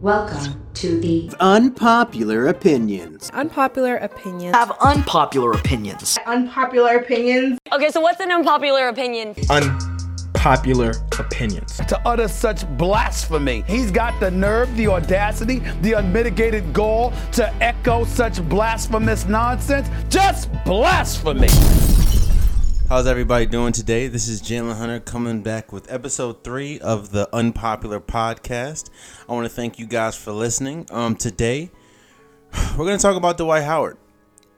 Welcome to the Unpopular opinions. Unpopular opinions. have unpopular opinions. unpopular opinions. Okay, so what's an unpopular opinion? unpopular opinions. to utter such blasphemy. He's got the nerve, the audacity, the unmitigated gall to echo such blasphemous nonsense. Just blasphemy. How's everybody doing today? This is Jalen Hunter coming back with episode three of the Unpopular Podcast. I want to thank you guys for listening. Um, today we're going to talk about Dwight Howard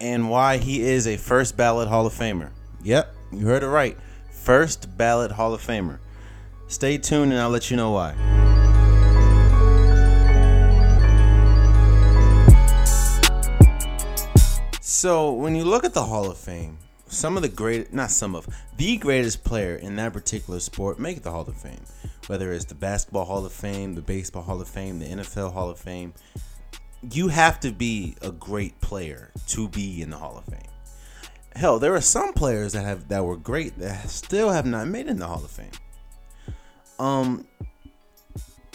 and why he is a first ballot Hall of Famer. Yep, you heard it right. First ballot Hall of Famer. Stay tuned and I'll let you know why. So, when you look at the Hall of Fame, some of the great, not some of, the greatest player in that particular sport make the Hall of Fame. Whether it's the Basketball Hall of Fame, the Baseball Hall of Fame, the NFL Hall of Fame, you have to be a great player to be in the Hall of Fame. Hell, there are some players that have that were great that still have not made in the Hall of Fame. Um,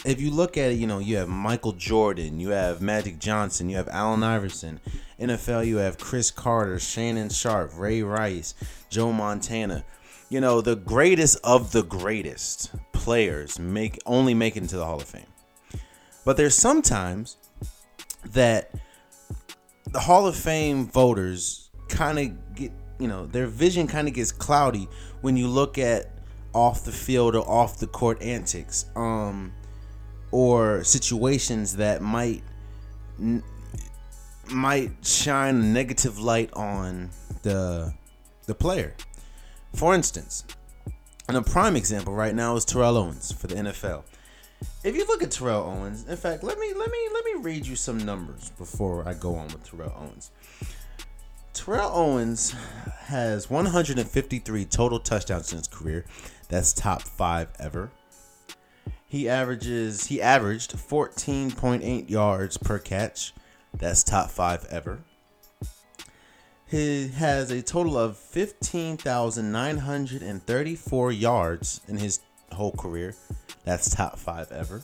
if you look at it, you know, you have Michael Jordan, you have Magic Johnson, you have Allen Iverson. NFL, you have Cris Carter, Shannon Sharpe, Ray Rice, Joe Montana. You know, the greatest of the greatest players make only make it into the Hall of Fame. But there's sometimes that the Hall of Fame voters kind of get, you know, their vision kind of gets cloudy when you look at off the field or off the court antics. Um or situations that might might shine a negative light on the the player. For instance, and a prime example right now is Terrell Owens for the NFL. If you look at Terrell Owens, in fact, let me let me let me read you some numbers before I go on with Terrell Owens. Terrell Owens has 153 total touchdowns in his career. That's top five ever. He averages he averaged 14.8 yards per catch. That's top 5 ever. He has a total of 15,934 yards in his whole career. That's top 5 ever.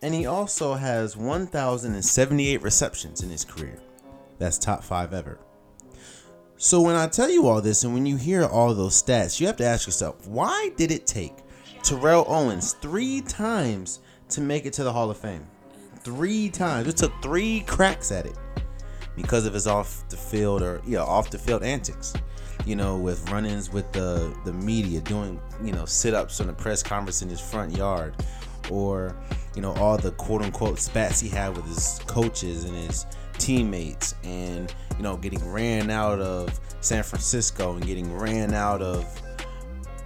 And he also has 1,078 receptions in his career. That's top 5 ever. So when I tell you all this and when you hear all those stats, you have to ask yourself, why did it take Terrell Owens three times to make it to the Hall of Fame? Three times. It took three cracks at it because of his off the field or yeah, off the field antics. You know, with run-ins with the the media, doing you know sit-ups on the press conference in his front yard, or you know all the quote unquote spats he had with his coaches and his teammates, and you know getting ran out of San Francisco and getting ran out of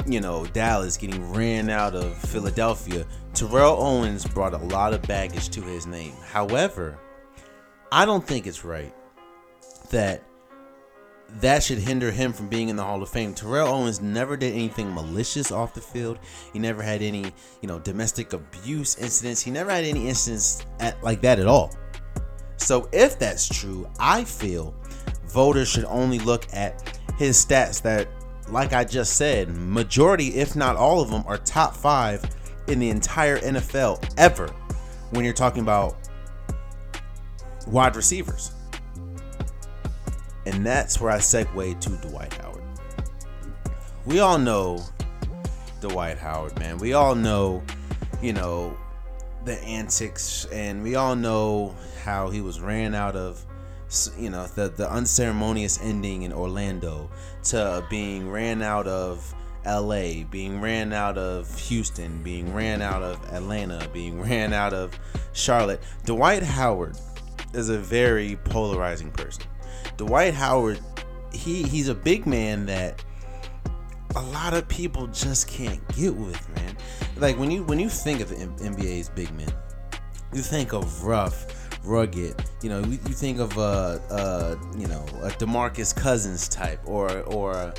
you know, Dallas getting ran out of Philadelphia, Terrell Owens brought a lot of baggage to his name. However, I don't think it's right that that should hinder him from being in the Hall of Fame. Terrell Owens never did anything malicious off the field. He never had any, you know, domestic abuse incidents. He never had any incidents at, like that at all. So if that's true, I feel voters should only look at his stats that like I just said, majority, if not all of them, are top five in the entire NFL ever when you're talking about wide receivers. And that's where I segue to Dwight Howard. We all know Dwight Howard, man. We all know, you know, the antics, and we all know how he was ran out of you know the the unceremonious ending in Orlando to being ran out of LA, being ran out of Houston, being ran out of Atlanta, being ran out of Charlotte. Dwight Howard is a very polarizing person. Dwight Howard, he he's a big man that a lot of people just can't get with, man. Like when you when you think of the NBA's big men, you think of rough, rugged. You know, you, think of a, uh, you know, a Demarcus Cousins type, or or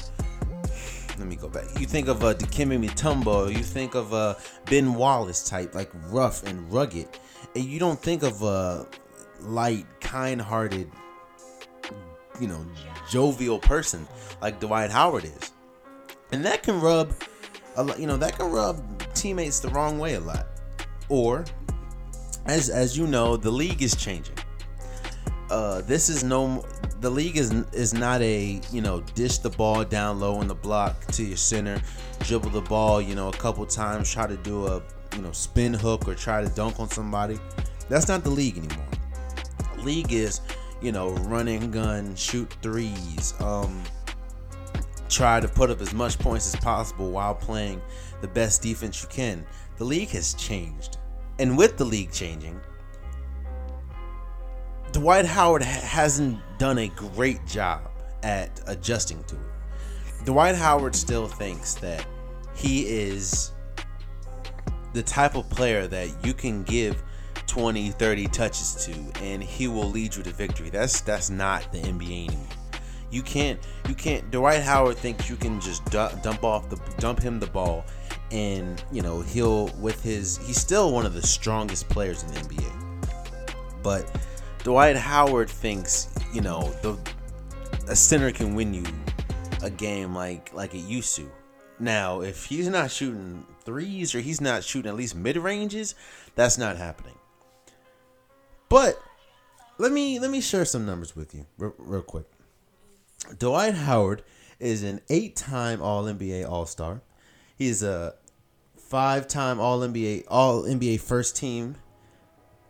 let me go back. You think of a Dikembe Mutombo. You think of a Ben Wallace type, like rough and rugged, and you don't think of a light, kind-hearted, you know, jovial person like Dwight Howard is, and that can rub, a lot, you know, that can rub teammates the wrong way a lot or as as you know, the league is changing. Uh, this is no the league is is not a you know dish the ball down low in the block to your center, dribble the ball you know a couple times, try to do a you know spin hook or try to dunk on somebody. That's not the league anymore. League is you know run and gun, shoot threes, um, try to put up as much points as possible while playing the best defense you can. The league has changed, and with the league changing Dwight Howard hasn't done a great job at adjusting to it. Dwight Howard still thinks that he is the type of player that you can give 20, 30 touches to and he will lead you to victory. That's that's not the NBA anymore. You can't you can't Dwight Howard thinks you can just dump off the dump him the ball and you know he'll with his he's still one of the strongest players in the NBA. But Dwight Howard thinks, you know, the a center can win you a game like like it used to. Now, if he's not shooting threes or he's not shooting at least mid ranges, that's not happening. But let me let me share some numbers with you real, real quick. Dwight Howard is an eight-time All NBA All Star. He's a five-time All NBA All NBA First Team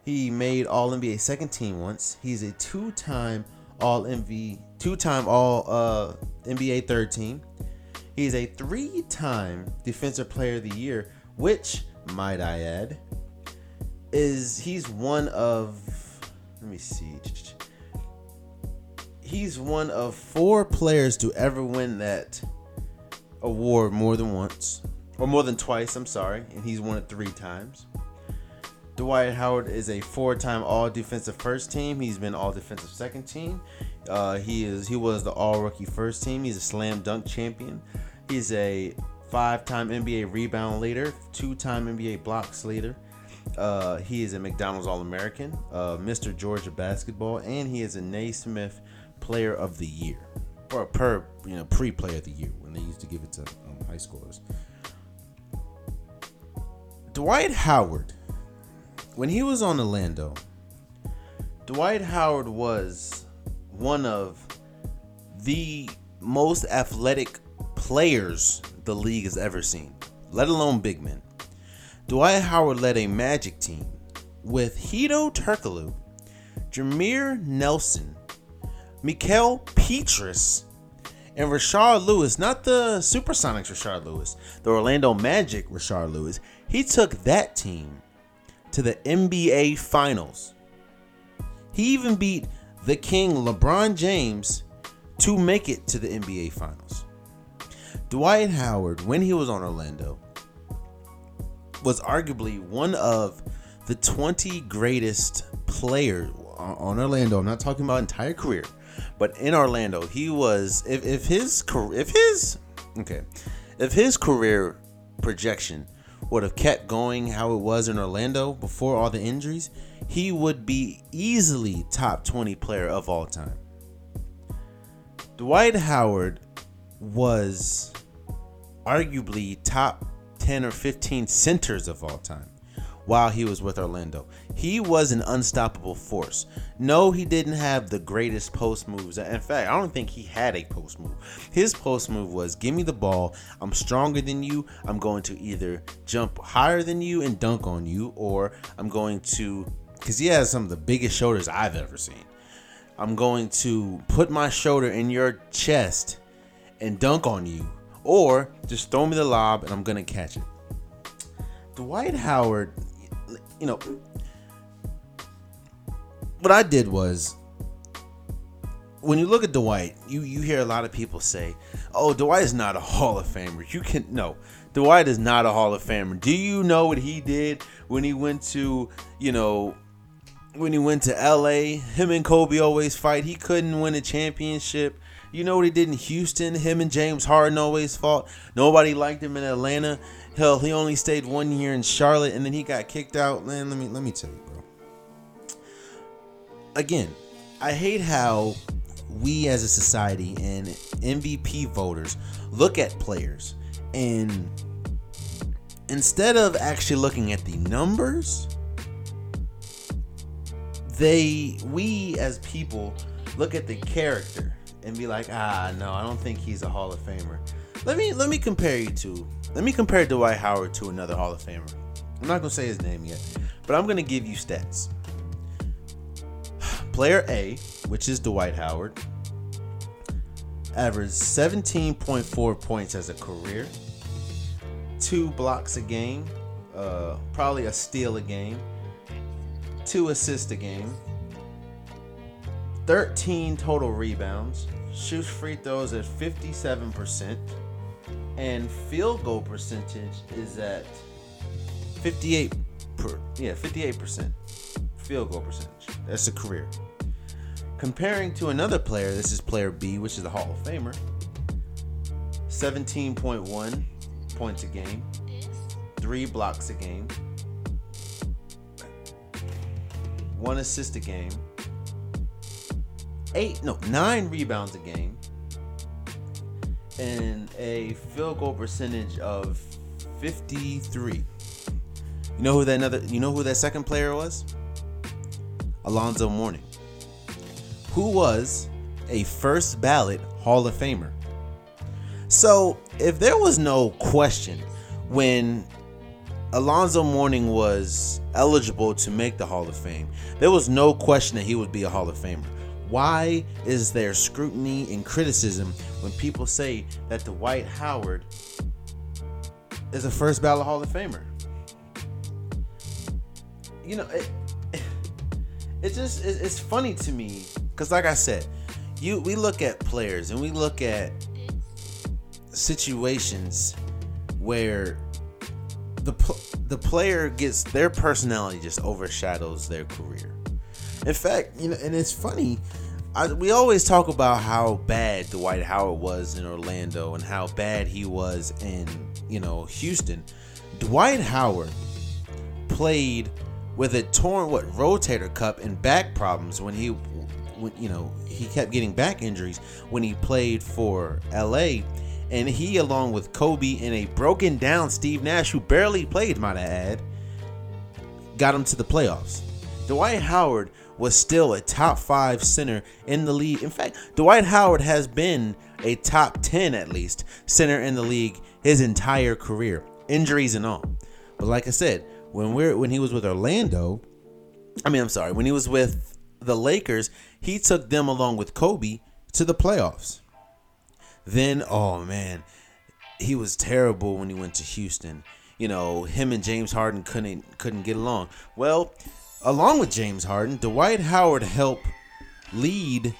he made All NBA second team once. He's a two-time All MV, two-time All uh, NBA third team. He's a three-time Defensive Player of the Year, which might I add, is he's one of let me see. He's one of four players to ever win that award more than once, or more than twice. I'm sorry, and he's won it three times. Dwight Howard is a four-time All Defensive First Team. He's been All Defensive Second Team. Uh, he is he was the All Rookie First Team. He's a Slam Dunk champion. He's a five-time NBA Rebound Leader, two-time NBA Blocks Leader. Uh, he is a McDonald's All American, uh, Mr. Georgia Basketball, and he is a Naismith Player of the Year, or per you know pre-Player of the Year when they used to give it to um, high schoolers. Dwight Howard when he was on Orlando, Dwight Howard was one of the most athletic players the league has ever seen, let alone big men. Dwight Howard led a Magic team with Hedo Turkoglu, Jameer Nelson, Mickael Pietrus, and Rashard Lewis, not the Supersonics Rashard Lewis, the Orlando Magic Rashard Lewis. He took that team to the NBA Finals. He even beat the King LeBron James to make it to the NBA Finals. Dwight Howard, when he was on Orlando, was arguably one of the 20 greatest players on Orlando. I'm not talking about entire career, but in Orlando, he was if, if his if his okay, if his career projection would have kept going how it was in Orlando before all the injuries, he would be easily top 20 player of all time. Dwight Howard was arguably top 10 or 15 centers of all time while he was with Orlando. He was an unstoppable force. No, he didn't have the greatest post moves. In fact, I don't think he had a post move. His post move was give me the ball. I'm stronger than you. I'm going to either jump higher than you and dunk on you, or I'm going to, because he has some of the biggest shoulders I've ever seen. I'm going to put my shoulder in your chest and dunk on you, or just throw me the lob and I'm going to catch it. Dwight Howard you know, what I did was when you look at Dwight, you you hear a lot of people say, "Oh, Dwight is not a Hall of Famer." You can no, Dwight is not a Hall of Famer. Do you know what he did when he went to, you know, when he went to LA? Him and Kobe always fight. He couldn't win a championship. You know what he did in Houston? Him and James Harden always fought. Nobody liked him in Atlanta. Hell, he only stayed one year in Charlotte and then he got kicked out. Man, let me let me tell you, bro. Again, I hate how we as a society and MVP voters look at players and instead of actually looking at the numbers, they we as people look at the character and be like, ah, no, I don't think he's a Hall of Famer. Let me let me compare you to let me compare Dwight Howard to another Hall of Famer. I'm not gonna say his name yet, but I'm gonna give you stats. Player A, which is Dwight Howard, averaged 17.4 points as a career, two blocks a game, uh, probably a steal a game, two assists a game, 13 total rebounds, shoots free throws at 57%, and field goal percentage is at 58 per yeah, 58% field goal percentage. That's a career. Comparing to another player, this is player B, which is the Hall of Famer. 17.1 points a game, 3 blocks a game, 1 assist a game, 8 no, 9 rebounds a game, and a field goal percentage of 53. You know who that another you know who that second player was? Alonzo Mourning. Who was a first ballot Hall of Famer. So, if there was no question when Alonzo Mourning was eligible to make the Hall of Fame, there was no question that he would be a Hall of Famer. Why is there scrutiny and criticism when people say that Dwight Howard is a first ballot Hall of Famer? You know, it, it just it, it's funny to me because, like I said, you we look at players and we look at situations where the the player gets their personality just overshadows their career. In fact, you know, and it's funny. I, we always talk about how bad Dwight Howard was in Orlando and how bad he was in you know Houston. Dwight Howard played with a torn what rotator cuff and back problems when he when you know he kept getting back injuries when he played for LA and he along with Kobe and a broken down Steve Nash who barely played might I add got him to the playoffs. Dwight Howard was still a top 5 center in the league. In fact, Dwight Howard has been a top 10 at least center in the league his entire career, injuries and all. But like I said, when we're when he was with Orlando, I mean, I'm sorry, when he was with the Lakers, he took them along with Kobe to the playoffs. Then, oh man, he was terrible when he went to Houston. You know, him and James Harden couldn't couldn't get along. Well, along with James Harden, Dwight Howard helped lead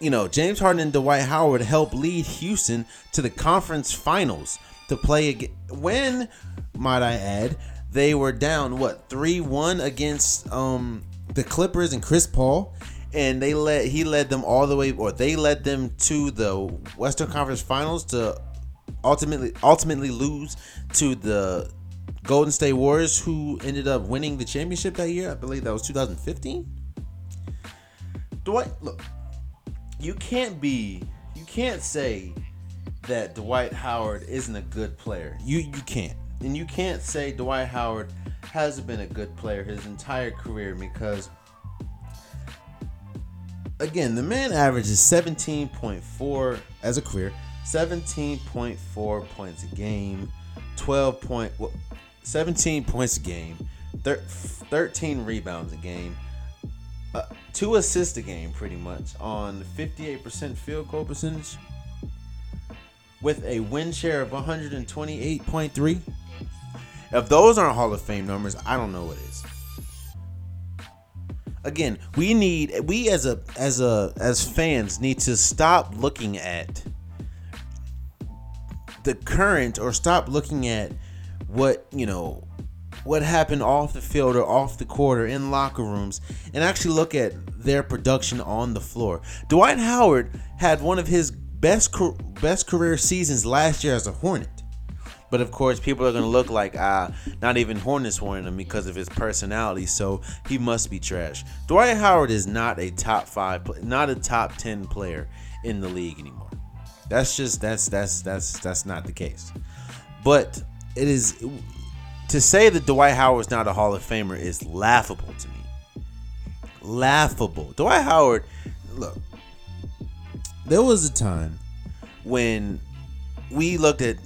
you know, James Harden and Dwight Howard helped lead Houston to the conference finals to play again. When, might I add, they were down what three one against um the Clippers and Chris Paul, and they led he led them all the way, or they led them to the Western Conference Finals to ultimately ultimately lose to the Golden State Warriors, who ended up winning the championship that year. I believe that was 2015. Dwight, look, you can't be, you can't say that Dwight Howard isn't a good player. You you can't. And you can't say Dwight Howard hasn't been a good player his entire career because again, the man averages 17.4 as a career, 17.4 points a game, 12 point well, 17 points a game, 13 rebounds a game, uh, two assists a game pretty much on 58% field goal percentage with a win share of 128.3 if those aren't Hall of Fame numbers, I don't know what is. Again, we need we as a as a as fans need to stop looking at the current or stop looking at what, you know, what happened off the field or off the court or in locker rooms and actually look at their production on the floor. Dwight Howard had one of his best best career seasons last year as a Hornet. But of course, people are gonna look like ah, not even Hornets wanted him because of his personality, so he must be trash. Dwight Howard is not a top five, not a top ten player in the league anymore. That's just that's that's that's that's not the case. But it is to say that Dwight Howard is not a Hall of Famer is laughable to me. Laughable. Dwight Howard, look, there was a time when we looked at.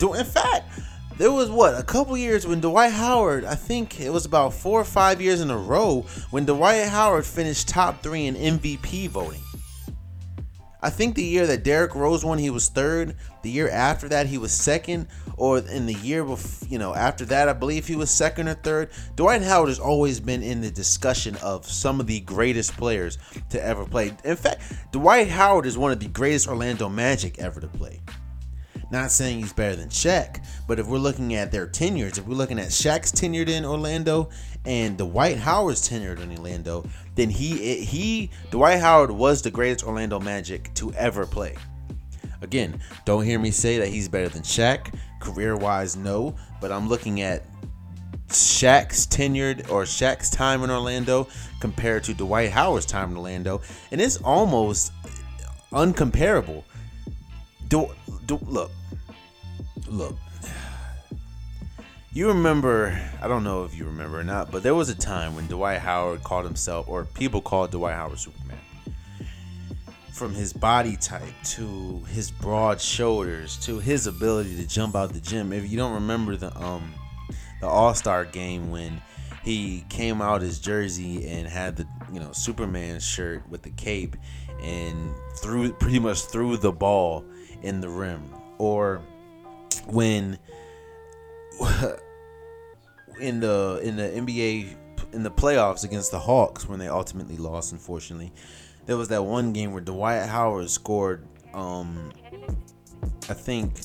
In fact, there was what a couple years when Dwight Howard. I think it was about four or five years in a row when Dwight Howard finished top three in MVP voting. I think the year that Derrick Rose won, he was third. The year after that, he was second. Or in the year before, you know, after that, I believe he was second or third. Dwight Howard has always been in the discussion of some of the greatest players to ever play. In fact, Dwight Howard is one of the greatest Orlando Magic ever to play. Not saying he's better than Shaq, but if we're looking at their tenures, if we're looking at Shaq's tenured in Orlando and the Dwight Howard's tenured in Orlando, then he he Dwight Howard was the greatest Orlando Magic to ever play. Again, don't hear me say that he's better than Shaq. Career wise, no. But I'm looking at Shaq's tenured or Shaq's time in Orlando compared to Dwight Howard's time in Orlando, and it's almost uncomparable. Do, do look, look. You remember, I don't know if you remember or not, but there was a time when Dwight Howard called himself, or people called Dwight Howard Superman. From his body type to his broad shoulders to his ability to jump out the gym. If you don't remember the um the All Star game when he came out his jersey and had the you know Superman shirt with the cape and threw pretty much threw the ball in the rim, or when in the in the NBA in the playoffs against the Hawks when they ultimately lost, unfortunately, there was that one game where Dwight Howard scored, um, I think,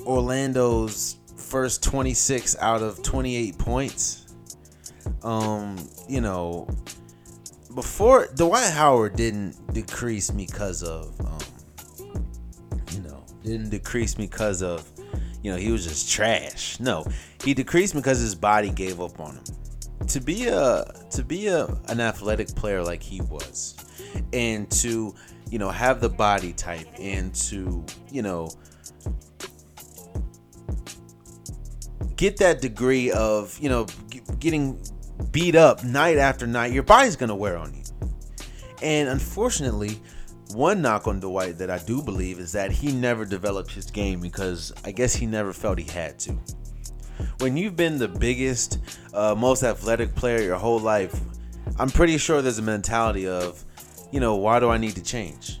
Orlando's first 26 out of 28 points. Um, you know, before Dwight Howard didn't decrease because of, um, you know, didn't decrease because of you know, he was just trash. No, he decreased because his body gave up on him. To be a to be a an athletic player like he was, and to you know have the body type and to you know get that degree of you know getting beat up night after night, your body's gonna wear on you. And unfortunately, one knock on Dwight that I do believe is that he never developed his game because I guess he never felt he had to. When you've been the biggest, uh, most athletic player your whole life, I'm pretty sure there's a mentality of, you know, why do I need to change?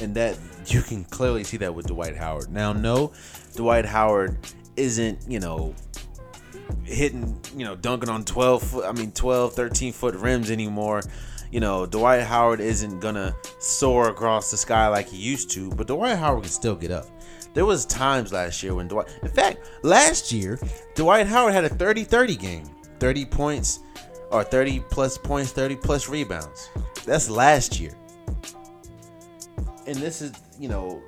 And that you can clearly see that with Dwight Howard. Now, no, Dwight Howard isn't, you know, hitting, you know, dunking on 12 foot, I mean, 12, 13 foot rims anymore you know, Dwight Howard isn't gonna soar across the sky like he used to, but Dwight Howard can still get up. There was times last year when Dwight, in fact, last year Dwight Howard had a 30-30 game, 30 points or 30 plus points, 30 plus rebounds. That's last year. And this is, you know,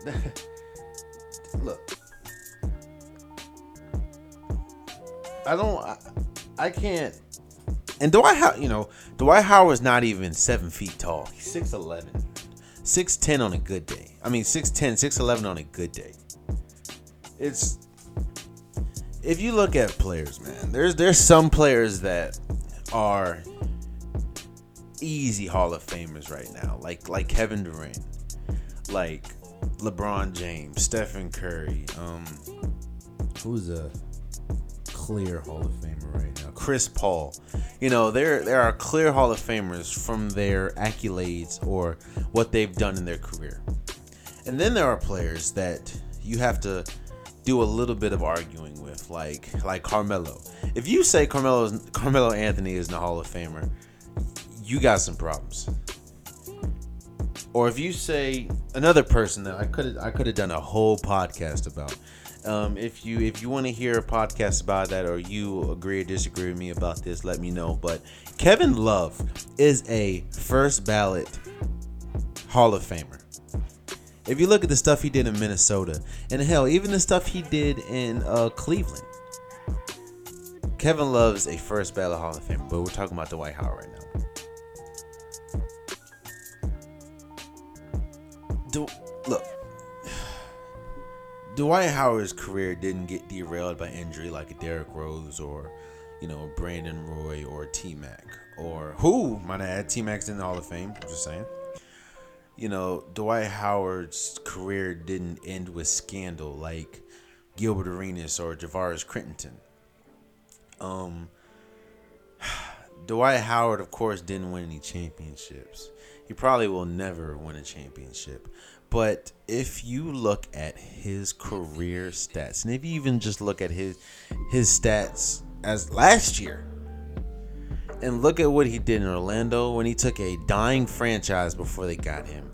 look. I don't I, I can't and Dwight Howard, you know, Dwight Howard's not even seven feet tall. He's 6'11. 6'10 on a good day. I mean, 6'10, 6'11 on a good day. It's. If you look at players, man, there's there's some players that are easy Hall of Famers right now, like like Kevin Durant, like LeBron James, Stephen Curry, um, who's a clear Hall of Famer right now. Chris Paul. You know, there there are clear Hall of Famers from their accolades or what they've done in their career. And then there are players that you have to do a little bit of arguing with, like like Carmelo. If you say Carmelo Carmelo Anthony is the Hall of Famer, you got some problems. Or if you say another person that I could I could have done a whole podcast about, um, if you if you want to hear a podcast about that or you agree or disagree with me about this, let me know. But Kevin Love is a first ballot Hall of Famer. If you look at the stuff he did in Minnesota, and hell, even the stuff he did in uh, Cleveland, Kevin Love's a first ballot Hall of Famer. But we're talking about Dwight Howard right now. Dwight Howard's career didn't get derailed by injury like Derrick Rose or, you know, Brandon Roy or T Mac or who, might I add, T Mac's in the Hall of Fame. I'm just saying. You know, Dwight Howard's career didn't end with scandal like Gilbert Arenas or Javaris Crittenton. Um, Dwight Howard, of course, didn't win any championships. He probably will never win a championship. But if you look at his career stats, and if you even just look at his his stats as last year, and look at what he did in Orlando when he took a dying franchise before they got him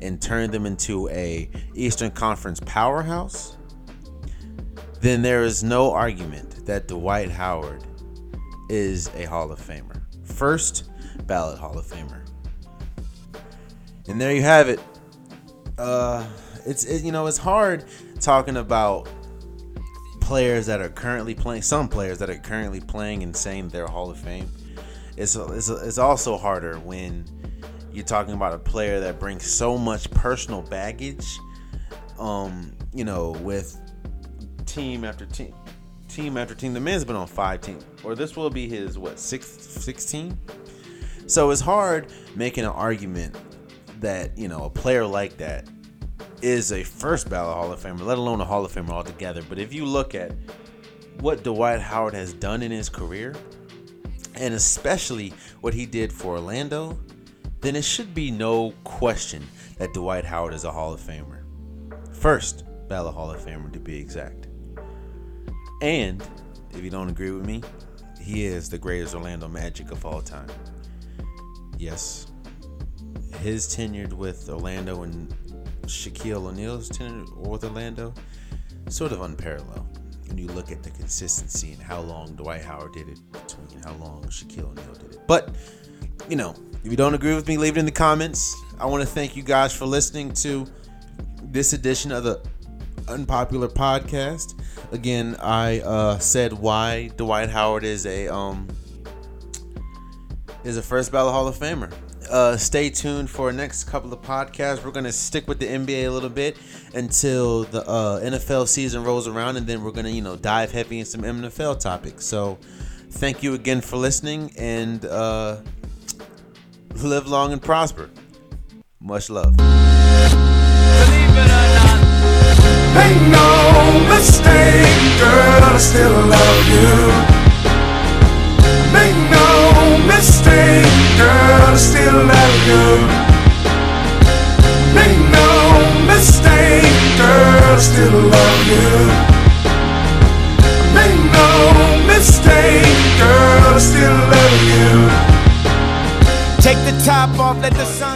and turned them into a Eastern Conference powerhouse, then there is no argument that Dwight Howard is a Hall of Famer. First ballot Hall of Famer. And there you have it. Uh, it's it, you know it's hard talking about players that are currently playing. Some players that are currently playing and saying they're Hall of Fame. It's it's it's also harder when you're talking about a player that brings so much personal baggage. Um, you know, with team after team, team after team. The man's been on five teams, or this will be his what sixth, 16? So it's hard making an argument that you know a player like that is a first ballot Hall of Famer, let alone a Hall of Famer altogether. But if you look at what Dwight Howard has done in his career, and especially what he did for Orlando, then it should be no question that Dwight Howard is a Hall of Famer. First ballot Hall of Famer to be exact. And if you don't agree with me, he is the greatest Orlando Magic of all time. Yes, his tenured with Orlando and Shaquille O'Neal's tenure with Orlando, sort of unparalleled. When you look at the consistency and how long Dwight Howard did it between how long Shaquille O'Neal did it. But, you know, if you don't agree with me, leave it in the comments. I want to thank you guys for listening to this edition of the Unpopular Podcast. Again, I uh, said why Dwight Howard is a um is a first ballot Hall of Famer. Uh, stay tuned for our next couple of podcasts. We're gonna stick with the NBA a little bit until the uh, NFL season rolls around, and then we're gonna you know dive heavy in some NFL topics. So, thank you again for listening, and uh, live long and prosper. Much love. Ain't no mistake, girl, I still love you. Make no mistake, girl, I still love you. Make no mistake, girl, I still love you. Make no mistake, girl, I still love you. Take the top off, let the sun.